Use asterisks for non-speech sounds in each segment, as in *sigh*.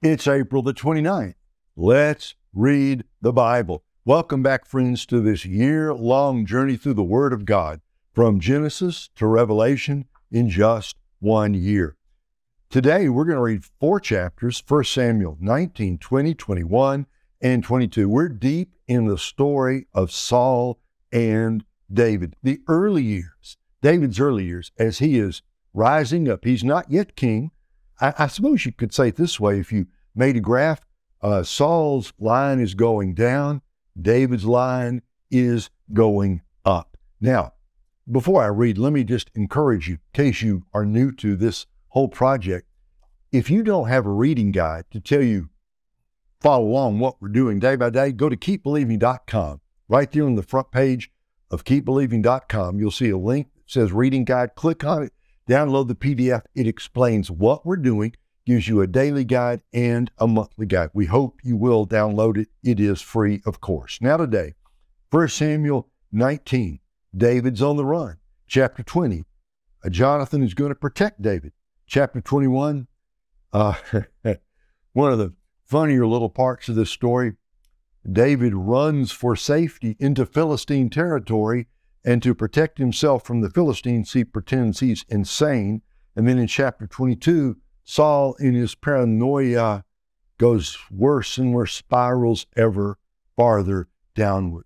It's April the 29th. Let's read the Bible. Welcome back, friends, to this year long journey through the Word of God from Genesis to Revelation in just one year. Today, we're going to read four chapters 1 Samuel 19, 20, 21, and 22. We're deep in the story of Saul and David, the early years, David's early years, as he is rising up. He's not yet king. I, I suppose you could say it this way if you made a graph, uh, Saul's line is going down, David's line is going up. Now, before I read, let me just encourage you, in case you are new to this whole project, if you don't have a reading guide to tell you, follow along what we're doing day by day, go to keepbelieving.com. Right there on the front page of keepbelieving.com, you'll see a link that says reading guide. Click on it, download the PDF. It explains what we're doing, gives you a daily guide and a monthly guide. We hope you will download it. It is free, of course. Now, today, 1 Samuel 19, David's on the run. Chapter 20, uh, Jonathan is going to protect David. Chapter 21, uh, *laughs* one of the funnier little parts of this story, David runs for safety into Philistine territory and to protect himself from the Philistines, he pretends he's insane. And then in chapter 22, Saul, in his paranoia, goes worse and worse, spirals ever farther downward.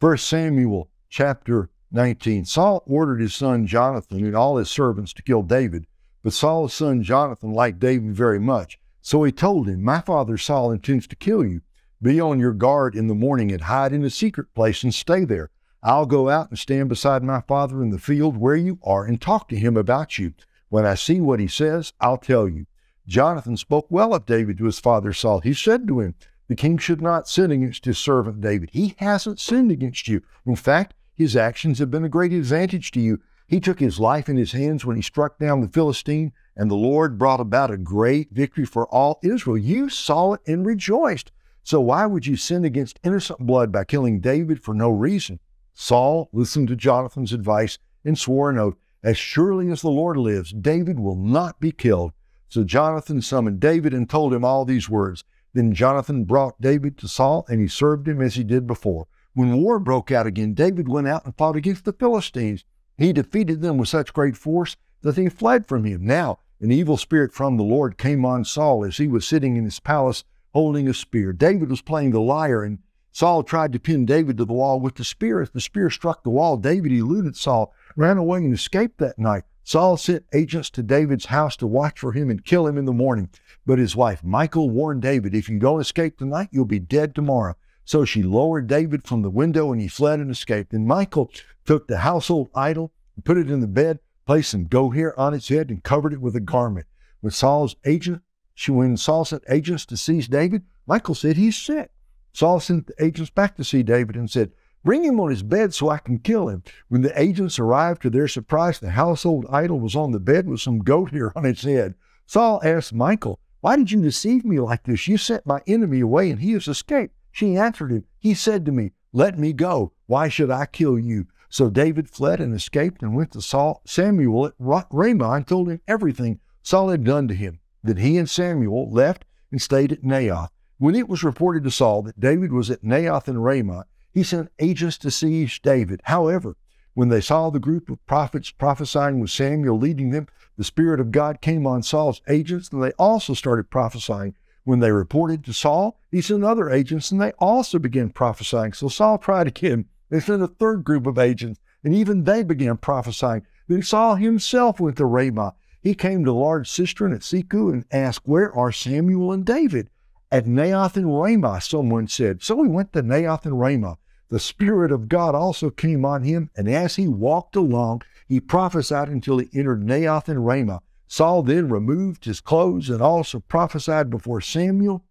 First Samuel chapter 19. Saul ordered his son Jonathan and all his servants to kill David, but Saul's son Jonathan liked David very much. So he told him, My father Saul intends to kill you. Be on your guard in the morning and hide in a secret place and stay there. I'll go out and stand beside my father in the field where you are and talk to him about you. When I see what he says, I'll tell you. Jonathan spoke well of David to his father Saul. He said to him, The king should not sin against his servant David. He hasn't sinned against you. In fact, his actions have been a great advantage to you. He took his life in his hands when he struck down the Philistine, and the Lord brought about a great victory for all Israel. You saw it and rejoiced. So why would you sin against innocent blood by killing David for no reason? Saul listened to Jonathan's advice and swore an oath, As surely as the Lord lives, David will not be killed. So Jonathan summoned David and told him all these words. Then Jonathan brought David to Saul, and he served him as he did before. When war broke out again, David went out and fought against the Philistines. He defeated them with such great force that they fled from him. Now, an evil spirit from the Lord came on Saul as he was sitting in his palace holding a spear. David was playing the lyre, and Saul tried to pin David to the wall with the spear. As the spear struck the wall, David eluded Saul, ran away, and escaped that night. Saul sent agents to David's house to watch for him and kill him in the morning. But his wife, Michal, warned David, If you don't escape tonight, you'll be dead tomorrow. So she lowered David from the window and he fled and escaped. And Michal took the household idol and put it in the bed, placed some hair on its head, and covered it with a garment. When Saul's agent, she, when Saul sent agents to seize David, Michal said he's sick. Saul sent the agents back to see David and said, Bring him on his bed so I can kill him. When the agents arrived, to their surprise, the household idol was on the bed with some goat hair on its head. Saul asked Michal, Why did you deceive me like this? You sent my enemy away and he has escaped. She answered him, He said to me, Let me go. Why should I kill you? So David fled and escaped and went to Saul, Samuel at Ramah and told him everything Saul had done to him. Then he and Samuel left and stayed at Naioth. When it was reported to Saul that David was at Naioth and Ramah, he sent agents to seize David. However, when they saw the group of prophets prophesying with Samuel leading them, the Spirit of God came on Saul's agents, and they also started prophesying. When they reported to Saul, he sent other agents, and they also began prophesying. So Saul tried again. They sent a third group of agents, and even they began prophesying. Then Saul himself went to Ramah. He came to a large cistern at Secu and asked, Where are Samuel and David? At Naioth and Ramah, someone said. So he went to Naioth and Ramah. The Spirit of God also came on him, and as he walked along, he prophesied until he entered Naioth and Ramah. Saul then removed his clothes and also prophesied before Samuel.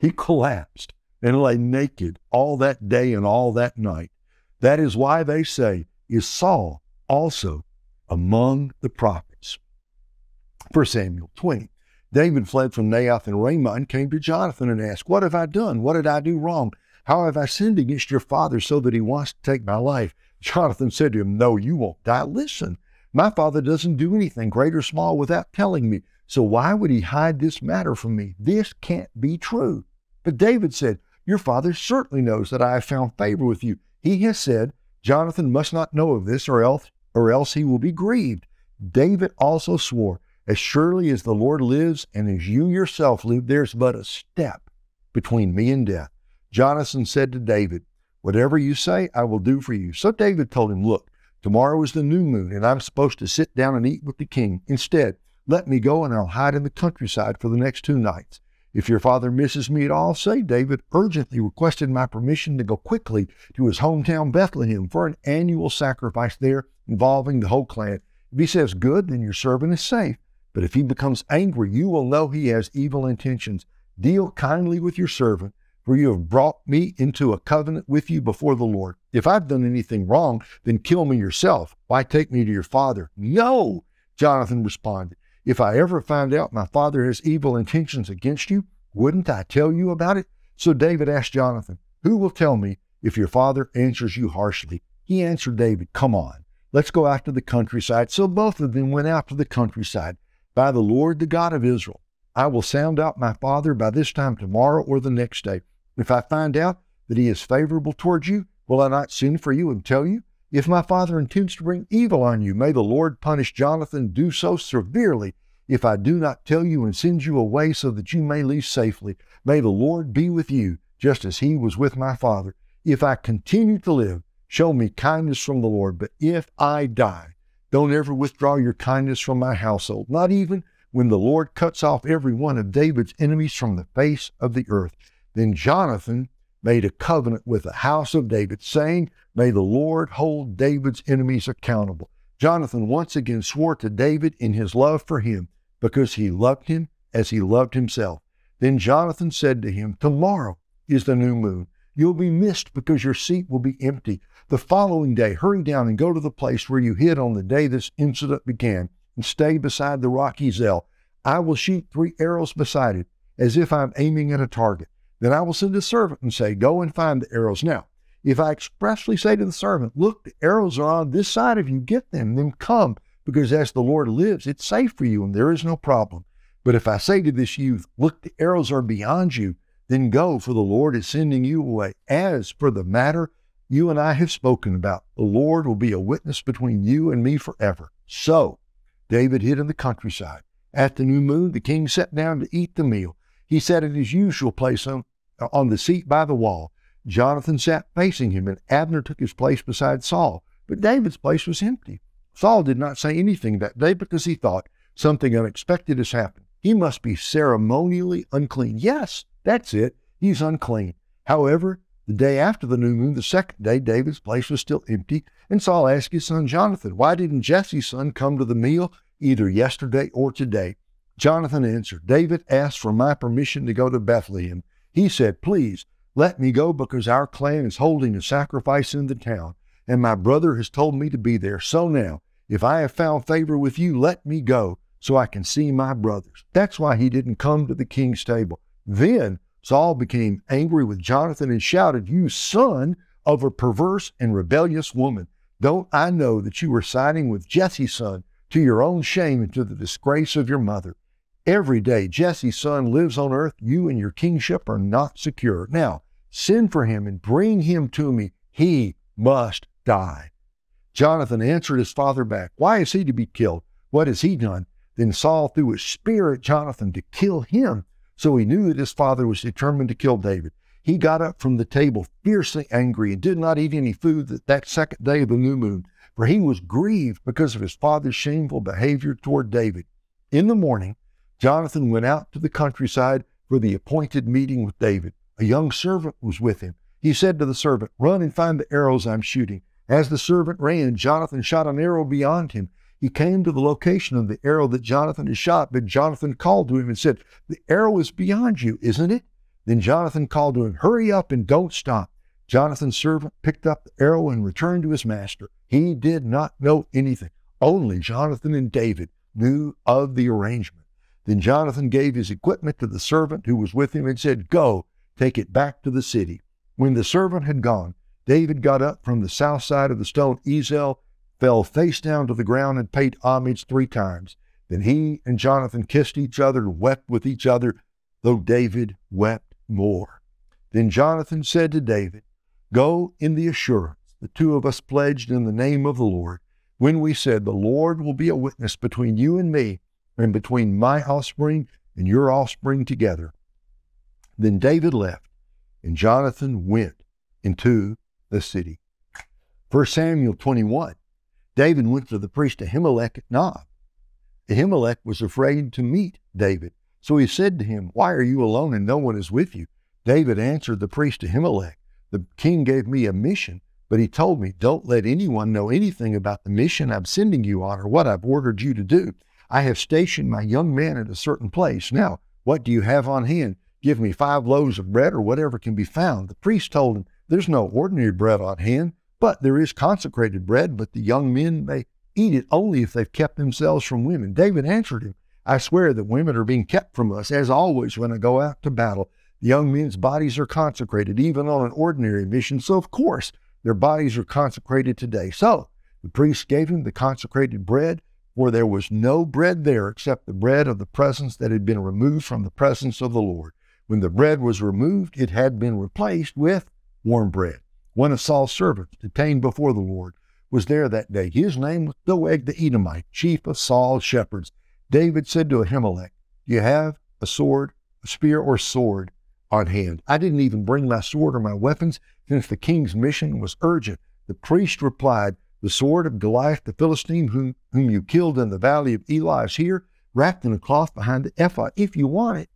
He collapsed and lay naked all that day and all that night. That is why they say, Is Saul also among the prophets? 1 Samuel 20. David fled from Naioth and Ramah and came to Jonathan and asked, What have I done? What did I do wrong? How have I sinned against your father so that he wants to take my life? Jonathan said to him, No, you won't die. Listen, my father doesn't do anything great or small without telling me. So why would he hide this matter from me? This can't be true. But David said, Your father certainly knows that I have found favor with you. He has said, Jonathan must not know of this, or else, or else he will be grieved. David also swore, As surely as the Lord lives, and as you yourself live, there's but a step between me and death. Jonathan said to David, Whatever you say, I will do for you. So David told him, Look, tomorrow is the new moon, and I'm supposed to sit down and eat with the king. Instead, let me go and I'll hide in the countryside for the next two nights. If your father misses me at all, say David urgently requested my permission to go quickly to his hometown Bethlehem for an annual sacrifice there involving the whole clan. If he says good, then your servant is safe. But if he becomes angry, you will know he has evil intentions. Deal kindly with your servant, for you have brought me into a covenant with you before the Lord. If I've done anything wrong, then kill me yourself. Why take me to your father? No, Jonathan responded. If I ever find out my father has evil intentions against you, wouldn't I tell you about it? So David asked Jonathan, Who will tell me if your father answers you harshly? He answered David, Come on, let's go out to the countryside. So both of them went out to the countryside. By the Lord, the God of Israel, I will sound out my father by this time tomorrow or the next day. If I find out that he is favorable towards you, will I not send for you and tell you? If my father intends to bring evil on you, may the Lord punish Jonathan, do so severely, if I do not tell you and send you away so that you may leave safely. May the Lord be with you, just as he was with my father. If I continue to live, show me kindness from the Lord. But if I die, don't ever withdraw your kindness from my household, not even when the Lord cuts off every one of David's enemies from the face of the earth. Then Jonathan made a covenant with the house of David, saying, May the Lord hold David's enemies accountable. Jonathan once again swore to David in his love for him, because he loved him as he loved himself. Then Jonathan said to him, Tomorrow is the new moon. You'll be missed because your seat will be empty. The following day, hurry down and go to the place where you hid on the day this incident began, and stay beside the rock Ezel. I will shoot three arrows beside it, as if I'm aiming at a target. Then I will send a servant and say, Go and find the arrows. Now, if I expressly say to the servant, Look, the arrows are on this side of you, get them, then come, because as the Lord lives, it's safe for you and there is no problem. But if I say to this youth, Look, the arrows are beyond you, then go, for the Lord is sending you away. As for the matter you and I have spoken about, the Lord will be a witness between you and me forever. So David hid in the countryside. At the new moon, the king sat down to eat the meal. He sat in his usual place on, on the seat by the wall. Jonathan sat facing him, and Abner took his place beside Saul. But David's place was empty. Saul did not say anything that day because he thought something unexpected has happened. He must be ceremonially unclean. Yes, that's it. He's unclean. However, the day after the new moon, the second day, David's place was still empty, and Saul asked his son Jonathan, Why didn't Jesse's son come to the meal either yesterday or today? Jonathan answered, David asked for my permission to go to Bethlehem. He said, Please let me go because our clan is holding a sacrifice in the town, and my brother has told me to be there. So now, if I have found favor with you, let me go so I can see my brothers. That's why he didn't come to the king's table. Then Saul became angry with Jonathan and shouted, You son of a perverse and rebellious woman, don't I know that you were siding with Jesse's son to your own shame and to the disgrace of your mother? Every day Jesse's son lives on earth, you and your kingship are not secure. Now, send for him and bring him to me. He must die. Jonathan answered his father back, Why is he to be killed? What has he done? Then Saul threw a spear at Jonathan to kill him. So he knew that his father was determined to kill David. He got up from the table fiercely angry and did not eat any food that, that second day of the new moon, for he was grieved because of his father's shameful behavior toward David. In the morning, Jonathan went out to the countryside for the appointed meeting with David. A young servant was with him. He said to the servant, Run and find the arrows I'm shooting. As the servant ran, Jonathan shot an arrow beyond him. He came to the location of the arrow that Jonathan had shot, but Jonathan called to him and said, The arrow is beyond you, isn't it? Then Jonathan called to him, Hurry up and don't stop. Jonathan's servant picked up the arrow and returned to his master. He did not know anything. Only Jonathan and David knew of the arrangement. Then Jonathan gave his equipment to the servant who was with him and said, Go, take it back to the city. When the servant had gone, David got up from the south side of the stone Ezel, fell face down to the ground, and paid homage three times. Then he and Jonathan kissed each other and wept with each other, though David wept more. Then Jonathan said to David, Go in the assurance the two of us pledged in the name of the Lord when we said, The Lord will be a witness between you and me, and between my offspring and your offspring together. Then David left, and Jonathan went into the city. 1 Samuel 21. David went to the priest Ahimelech at Nob. Ahimelech was afraid to meet David, so he said to him, Why are you alone and no one is with you? David answered the priest Ahimelech, The king gave me a mission, but he told me, Don't let anyone know anything about the mission I'm sending you on or what I've ordered you to do. I have stationed my young men at a certain place. Now, what do you have on hand? Give me five loaves of bread or whatever can be found. The priest told him, There's no ordinary bread on hand, but there is consecrated bread, but the young men may eat it only if they've kept themselves from women. David answered him, I swear that women are being kept from us, as always when I go out to battle. The young men's bodies are consecrated, even on an ordinary mission, so of course their bodies are consecrated today. So the priest gave him the consecrated bread, for there was no bread there except the bread of the presence that had been removed from the presence of the Lord. When the bread was removed, it had been replaced with warm bread. One of Saul's servants, detained before the Lord, was there that day. His name was Doeg the Edomite, chief of Saul's shepherds. David said to Ahimelech, Do you have a sword, a spear, or sword on hand? I didn't even bring my sword or my weapons, since the king's mission was urgent. The priest replied, The sword of Goliath the Philistine, whom, whom you killed in the valley of Elah, is here, wrapped in a cloth behind the ephod. If you want it,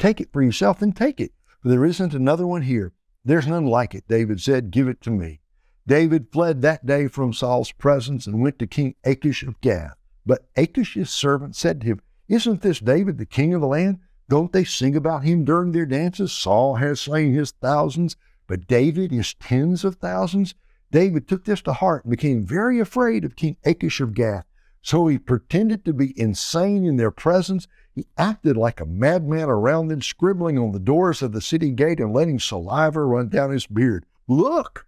take it for yourself, then take it. For there isn't another one here. There's none like it. David said, Give it to me. David fled that day from Saul's presence and went to King Achish of Gath. But Achish's servant said to him, Isn't this David the king of the land? Don't they sing about him during their dances? Saul has slain his thousands, but David his tens of thousands. David took this to heart and became very afraid of King Achish of Gath. So he pretended to be insane in their presence. He acted like a madman around them, scribbling on the doors of the city gate and letting saliva run down his beard. Look,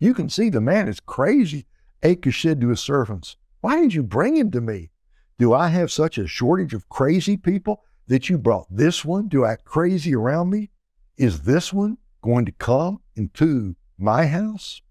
you can see the man is crazy. Achish said to his servants, Why did you bring him to me? Do I have such a shortage of crazy people that you brought this one to act crazy around me? Is this one going to come into my house?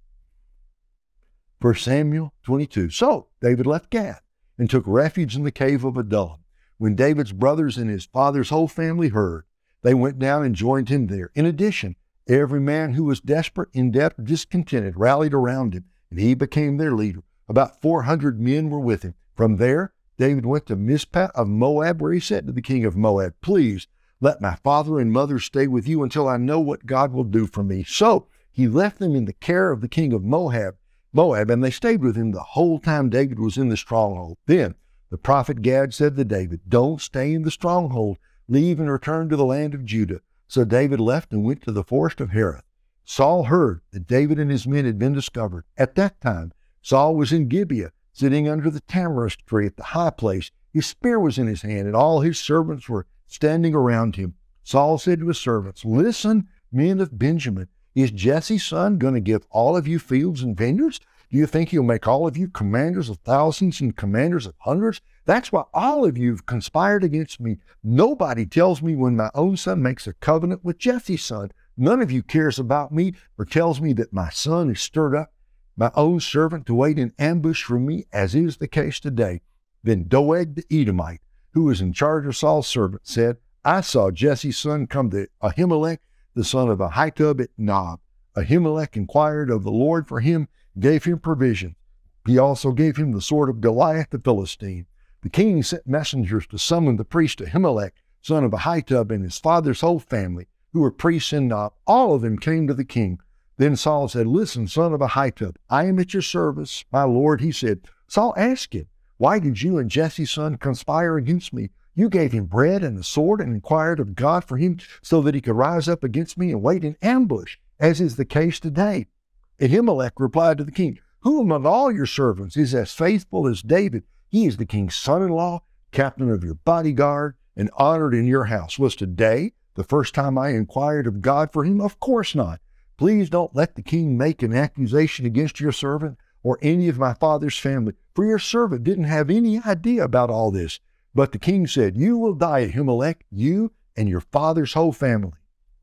1 Samuel 22. So David left Gath and took refuge in the cave of Adullam. When David's brothers and his father's whole family heard, they went down and joined him there. In addition, Every man who was desperate, in debt, or discontented rallied around him, and he became their leader. About 400 men were with him. From there, David went to Mizpah of Moab, where he said to the king of Moab, Please let my father and mother stay with you until I know what God will do for me. So he left them in the care of the king of Moab, Moab, and they stayed with him the whole time David was in the stronghold. Then the prophet Gad said to David, Don't stay in the stronghold. Leave and return to the land of Judah. So David left and went to the forest of Hereth. Saul heard that David and his men had been discovered. At that time, Saul was in Gibeah, sitting under the tamarisk tree at the high place. His spear was in his hand, and all his servants were standing around him. Saul said to his servants, Listen, men of Benjamin, is Jesse's son going to give all of you fields and vineyards? Do you think he'll make all of you commanders of thousands and commanders of hundreds? That's why all of you have conspired against me. Nobody tells me when my own son makes a covenant with Jesse's son. None of you cares about me or tells me that my son is stirred up my own servant to wait in ambush for me, as is the case today. Then Doeg the Edomite, who was in charge of Saul's servant, said, I saw Jesse's son come to Ahimelech, the son of Ahitub at Nob. Ahimelech inquired of the Lord for him gave him provision. He also gave him the sword of Goliath the Philistine. The king sent messengers to summon the priest Ahimelech, son of Ahitub, and his father's whole family, who were priests in Nob. All of them came to the king. Then Saul said, Listen, son of Ahitub, I am at your service. My lord, he said. Saul asked him, Why did you and Jesse's son conspire against me? You gave him bread and a sword and inquired of God for him so that he could rise up against me and wait in ambush, as is the case today. Ahimelech replied to the king, Who among all your servants is as faithful as David? He is the king's son in law, captain of your bodyguard, and honored in your house. Was today the first time I inquired of God for him? Of course not. Please don't let the king make an accusation against your servant or any of my father's family, for your servant didn't have any idea about all this. But the king said, You will die, Ahimelech, you and your father's whole family.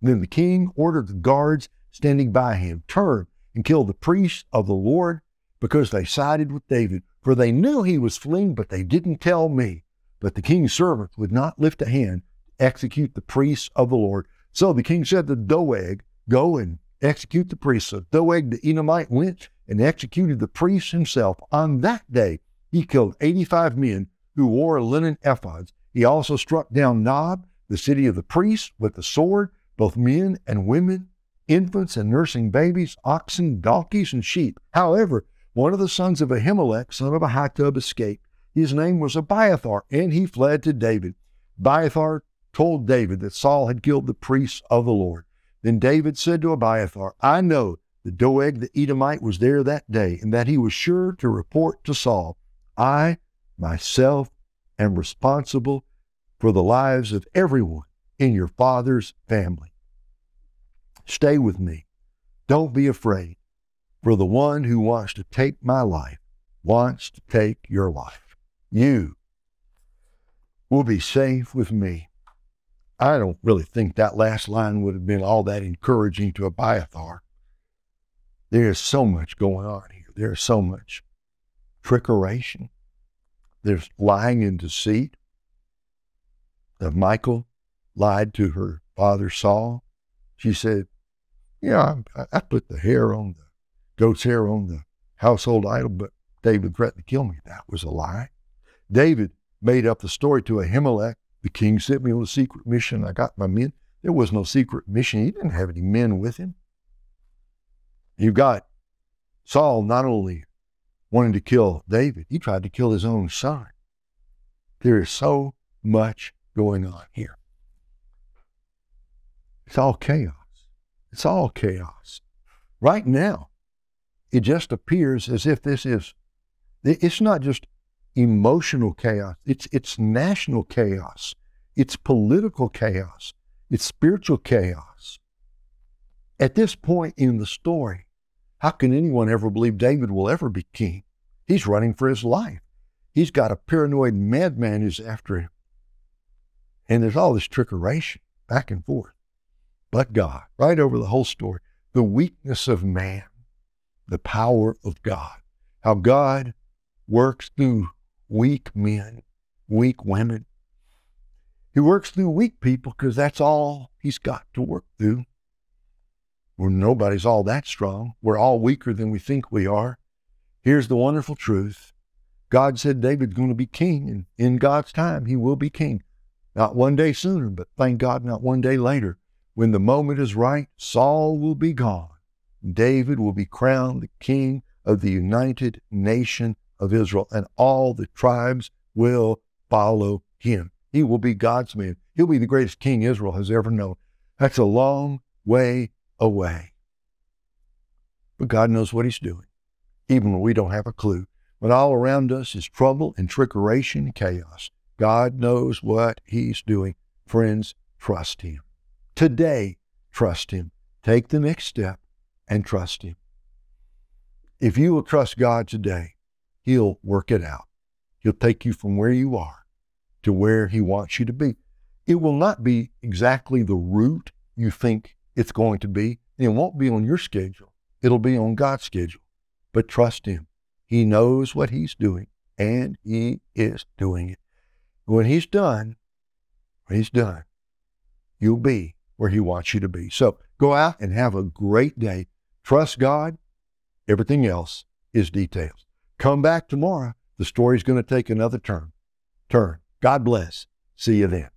Then the king ordered the guards standing by him, Turn and kill the priests of the Lord, because they sided with David. For they knew he was fleeing, but they didn't tell me. But the king's servants would not lift a hand to execute the priests of the Lord. So the king said to Doeg, Go and execute the priests. So Doeg the Edomite went and executed the priests himself. On that day, he killed 85 men who wore linen ephods. He also struck down Nob, the city of the priests, with the sword, both men and women, infants and nursing babies, oxen, donkeys, and sheep. However, one of the sons of Ahimelech, son of Ahitub, escaped. His name was Abiathar, and he fled to David. Abiathar told David that Saul had killed the priests of the Lord. Then David said to Abiathar, I know that Doeg the Edomite was there that day, and that he was sure to report to Saul, I myself am responsible for the lives of everyone in your father's family. Stay with me. Don't be afraid, for the one who wants to take my life wants to take your life. You will be safe with me. I don't really think that last line would have been all that encouraging to Abiathar. There's so much going on here. There's so much trickeration. There's lying and deceit. That Michal lied to her father Saul. She said, Yeah, I, I put the hair on the goat's hair on the household idol, but David threatened to kill me. That was a lie. David made up the story to Ahimelech. The king sent me on a secret mission. I got my men. There was no secret mission. He didn't have any men with him. You got Saul not only wanting to kill David, he tried to kill his own son. There is so much going on here. It's all chaos. It's all chaos. Right now, it just appears as if this is, it's not just emotional chaos, it's, it's national chaos, it's political chaos, it's spiritual chaos. At this point in the story, how can anyone ever believe David will ever be king? He's running for his life. He's got a paranoid madman who's after him. And there's all this trickeration back and forth. But God, right over the whole story, the weakness of man, the power of God, how God works through weak men, weak women. He works through weak people because that's all he's got to work through. Well, nobody's all that strong. We're all weaker than we think we are. Here's the wonderful truth God said David's going to be king, and in God's time, he will be king. Not one day sooner, but thank God, not one day later. When the moment is right, Saul will be gone. David will be crowned the king of the united nation of Israel, and all the tribes will follow him. He will be God's man. He'll be the greatest king Israel has ever known. That's a long way away. But God knows what He's doing, even when we don't have a clue. When all around us is trouble and trickeration and chaos, God knows what He's doing. Friends, trust Him. Today, trust Him. Take the next step and trust Him. If you will trust God today, He'll work it out. He'll take you from where you are to where He wants you to be. It will not be exactly the route you think it's going to be. It won't be on your schedule, it'll be on God's schedule. But trust Him. He knows what He's doing, and He is doing it. When He's done, when He's done, you'll be where He wants you to be. So go out and have a great day. Trust God. Everything else is details. Come back tomorrow. The story's going to take another turn. Turn. God bless. See you then.